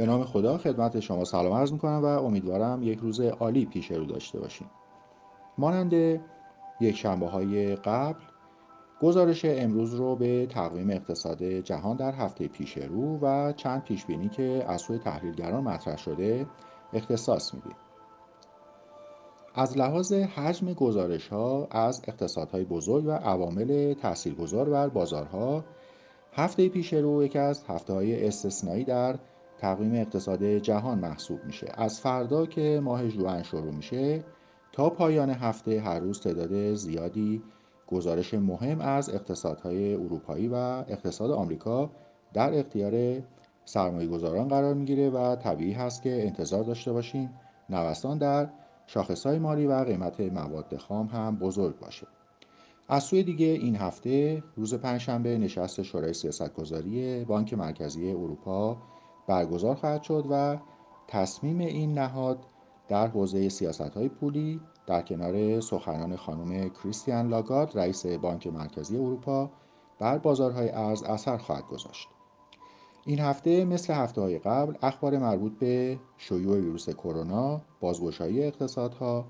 به نام خدا خدمت شما سلام عرض می‌کنم و امیدوارم یک روز عالی پیش رو داشته باشیم. مانند یک شنبه های قبل گزارش امروز رو به تقویم اقتصاد جهان در هفته پیش رو و چند پیش بینی که از سوی تحلیلگران مطرح شده اختصاص میدیم. از لحاظ حجم گزارش ها از اقتصادهای بزرگ و عوامل تاثیرگذار بر بازارها هفته پیش رو یکی از هفته های استثنایی در تقویم اقتصاد جهان محسوب میشه. از فردا که ماه جوان شروع میشه تا پایان هفته هر روز تعداد زیادی گزارش مهم از اقتصادهای اروپایی و اقتصاد آمریکا در اختیار سرمایه گذاران قرار می‌گیره و طبیعی هست که انتظار داشته باشیم نوسان در شاخصهای مالی و قیمت مواد خام هم بزرگ باشه. از سوی دیگه این هفته روز پنجشنبه نشست شورای سیاستگذاری بانک مرکزی اروپا برگزار خواهد شد و تصمیم این نهاد در حوزه سیاست های پولی در کنار سخنان خانم کریستیان لاگارد رئیس بانک مرکزی اروپا بر بازارهای ارز اثر خواهد گذاشت. این هفته مثل هفته های قبل اخبار مربوط به شیوع ویروس کرونا، بازگشایی اقتصادها،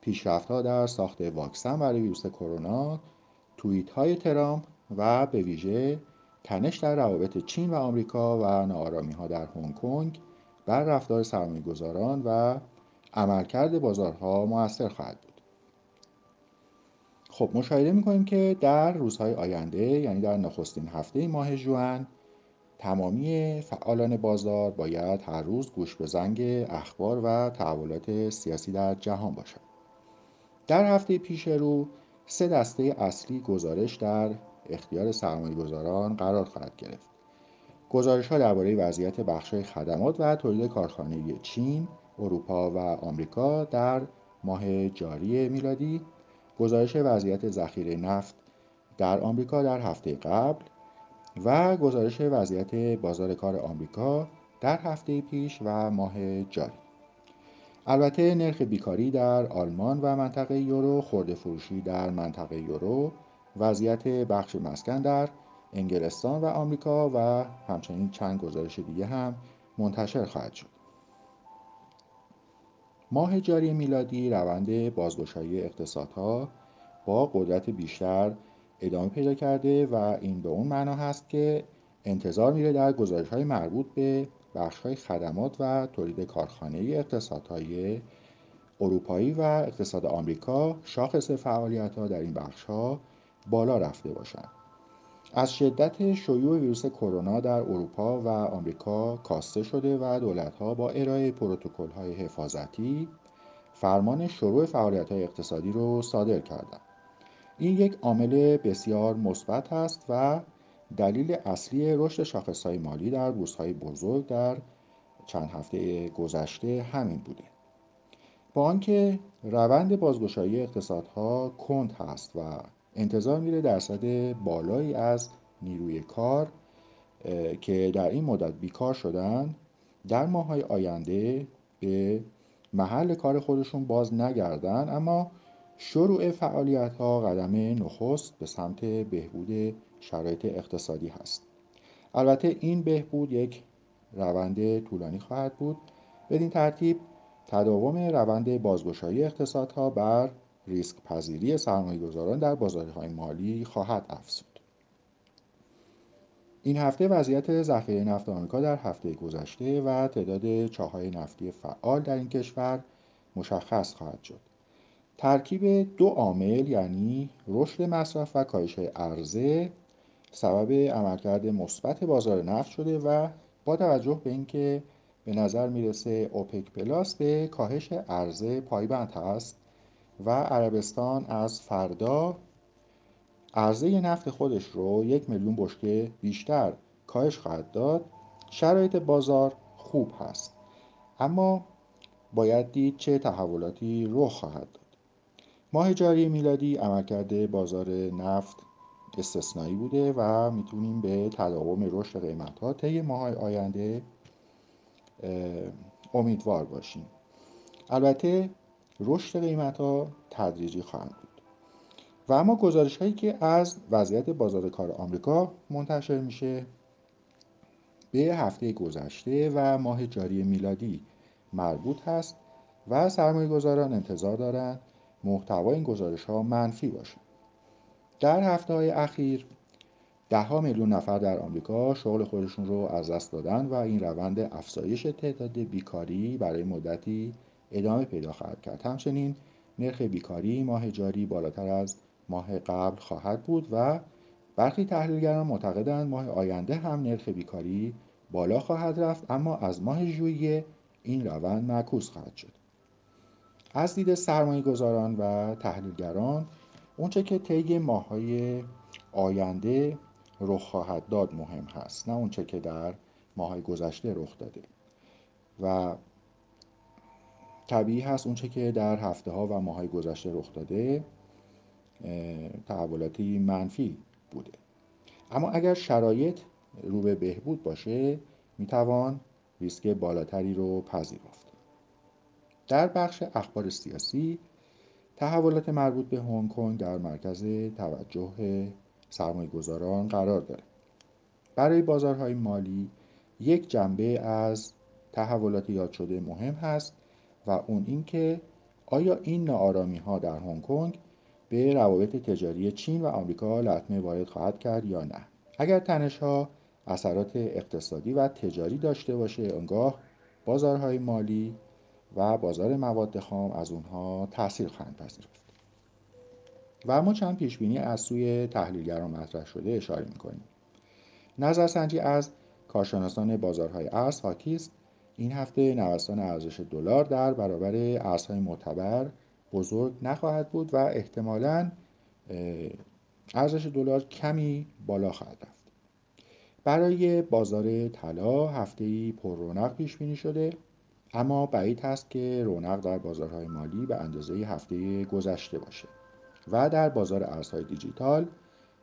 پیشرفتها در ساخت واکسن برای ویروس کرونا، توییت های ترامپ و به ویژه تنش در روابط چین و آمریکا و ناآرامی ها در هنگ کنگ بر رفتار سرمایه‌گذاران و عملکرد بازارها موثر خواهد بود. خب مشاهده می‌کنیم که در روزهای آینده یعنی در نخستین هفته ماه جوان تمامی فعالان بازار باید هر روز گوش به زنگ اخبار و تحولات سیاسی در جهان باشند. در هفته پیش رو سه دسته اصلی گزارش در اختیار سرمایه گذاران قرار خواهد گرفت. گزارش ها درباره وضعیت بخش خدمات و تولید کارخانه چین، اروپا و آمریکا در ماه جاری میلادی، گزارش وضعیت ذخیره نفت در آمریکا در هفته قبل و گزارش وضعیت بازار کار آمریکا در هفته پیش و ماه جاری. البته نرخ بیکاری در آلمان و منطقه یورو، خورده فروشی در منطقه یورو وضعیت بخش مسکن در انگلستان و آمریکا و همچنین چند گزارش دیگه هم منتشر خواهد شد. ماه جاری میلادی روند بازگشایی اقتصادها با قدرت بیشتر ادامه پیدا کرده و این به اون معنا هست که انتظار میره در گزارش های مربوط به بخش های خدمات و تولید کارخانه اقتصادهای اروپایی و اقتصاد آمریکا شاخص فعالیت ها در این بخش ها بالا رفته باشند از شدت شیوع ویروس کرونا در اروپا و آمریکا کاسته شده و دولتها با ارائه پروتکل های حفاظتی فرمان شروع فعالیت های اقتصادی رو صادر کردند این یک عامل بسیار مثبت است و دلیل اصلی رشد شاخص های مالی در بورس های بزرگ در چند هفته گذشته همین بوده. با آنکه روند بازگشایی اقتصادها کند هست و انتظار میره درصد بالایی از نیروی کار که در این مدت بیکار شدن در ماهای آینده به محل کار خودشون باز نگردن. اما شروع فعالیت ها قدم نخست به سمت بهبود شرایط اقتصادی هست. البته این بهبود یک روند طولانی خواهد بود. بدین ترتیب تداوم روند بازگشایی اقتصادها بر ریسک پذیری سرمایه گذاران در بازارهای مالی خواهد افزود. این هفته وضعیت ذخیره نفت آمریکا در هفته گذشته و تعداد چاهای نفتی فعال در این کشور مشخص خواهد شد. ترکیب دو عامل یعنی رشد مصرف و کاهش عرضه سبب عملکرد مثبت بازار نفت شده و با توجه به اینکه به نظر می‌رسه اوپک پلاس به کاهش عرضه پایبند هست و عربستان از فردا. عرضه نفت خودش رو یک میلیون بشکه بیشتر کاهش خواهد داد. شرایط بازار خوب هست. اما باید دید چه تحولاتی رخ خواهد داد. ماه جاری میلادی عملکرد بازار نفت استثنایی بوده و می‌تونیم به تداوم رشد قیمت ها طی ماه آینده امیدوار باشیم. البته رشد قیمت ها تدریجی خواهند بود. و اما گزارش هایی که از وضعیت بازار کار آمریکا منتشر میشه به هفته گذشته و ماه جاری میلادی مربوط هست و سرمایه گذاران انتظار دارند محتوای این گزارش ها منفی باشه در هفته های اخیر ده میلیون نفر در آمریکا شغل خودشون رو از دست دادن و این روند افزایش تعداد بیکاری برای مدتی ادامه پیدا خواهد کرد. همچنین نرخ بیکاری ماه جاری بالاتر از ماه قبل خواهد بود و برخی تحلیلگران معتقدند ماه آینده هم نرخ بیکاری بالا خواهد رفت اما از ماه ژوئیه این روند معکوس خواهد شد. از دید سرمایه گذاران و تحلیلگران اونچه که طی ماههای آینده رخ خواهد داد مهم هست نه اونچه که در ماهای گذشته رخ داده. و طبیعی هست اونچه که در هفته ها و ماهای گذشته رخ داده تحولاتی منفی بوده. اما اگر شرایط رو به بهبود باشه می‌توان ریسک بالاتری رو پذیرفت. در بخش اخبار سیاسی تحولات مربوط به هنگ کنگ در مرکز توجه سرمایه گذاران قرار داره. برای بازارهای مالی یک جنبه از تحولات یاد شده مهم هست و اون اینکه آیا این ناآرامی ها در هنگ کنگ به روابط تجاری چین و آمریکا لطمه وارد خواهد کرد یا نه؟ اگر تنش ها اثرات اقتصادی و تجاری داشته باشه آنگاه بازارهای مالی و بازار مواد خام از اونها تاثیر خواهند پذیرفت. و اما چند پیش بینی از سوی تحلیلگران مطرح شده اشاره می‌کنیم. نظرسنجی از کارشناسان بازارهای ارز حاکی است این هفته نوسان ارزش دلار در برابر ارزهای معتبر بزرگ نخواهد بود و احتمالا ارزش دلار کمی بالا خواهد رفت. برای بازار طلا هفته پر رونق پیش بینی شده اما بعید هست که رونق در بازارهای مالی به اندازه هفته گذشته باشه و در بازار ارزهای دیجیتال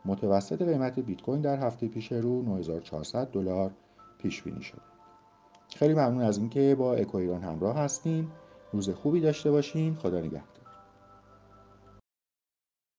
متوسط قیمت بیت کوین در هفته پیش رو 9400 دلار پیش بینی شده. خیلی ممنون از اینکه با اکو ایران همراه هستین. روز خوبی داشته باشین. خدا نگهدار.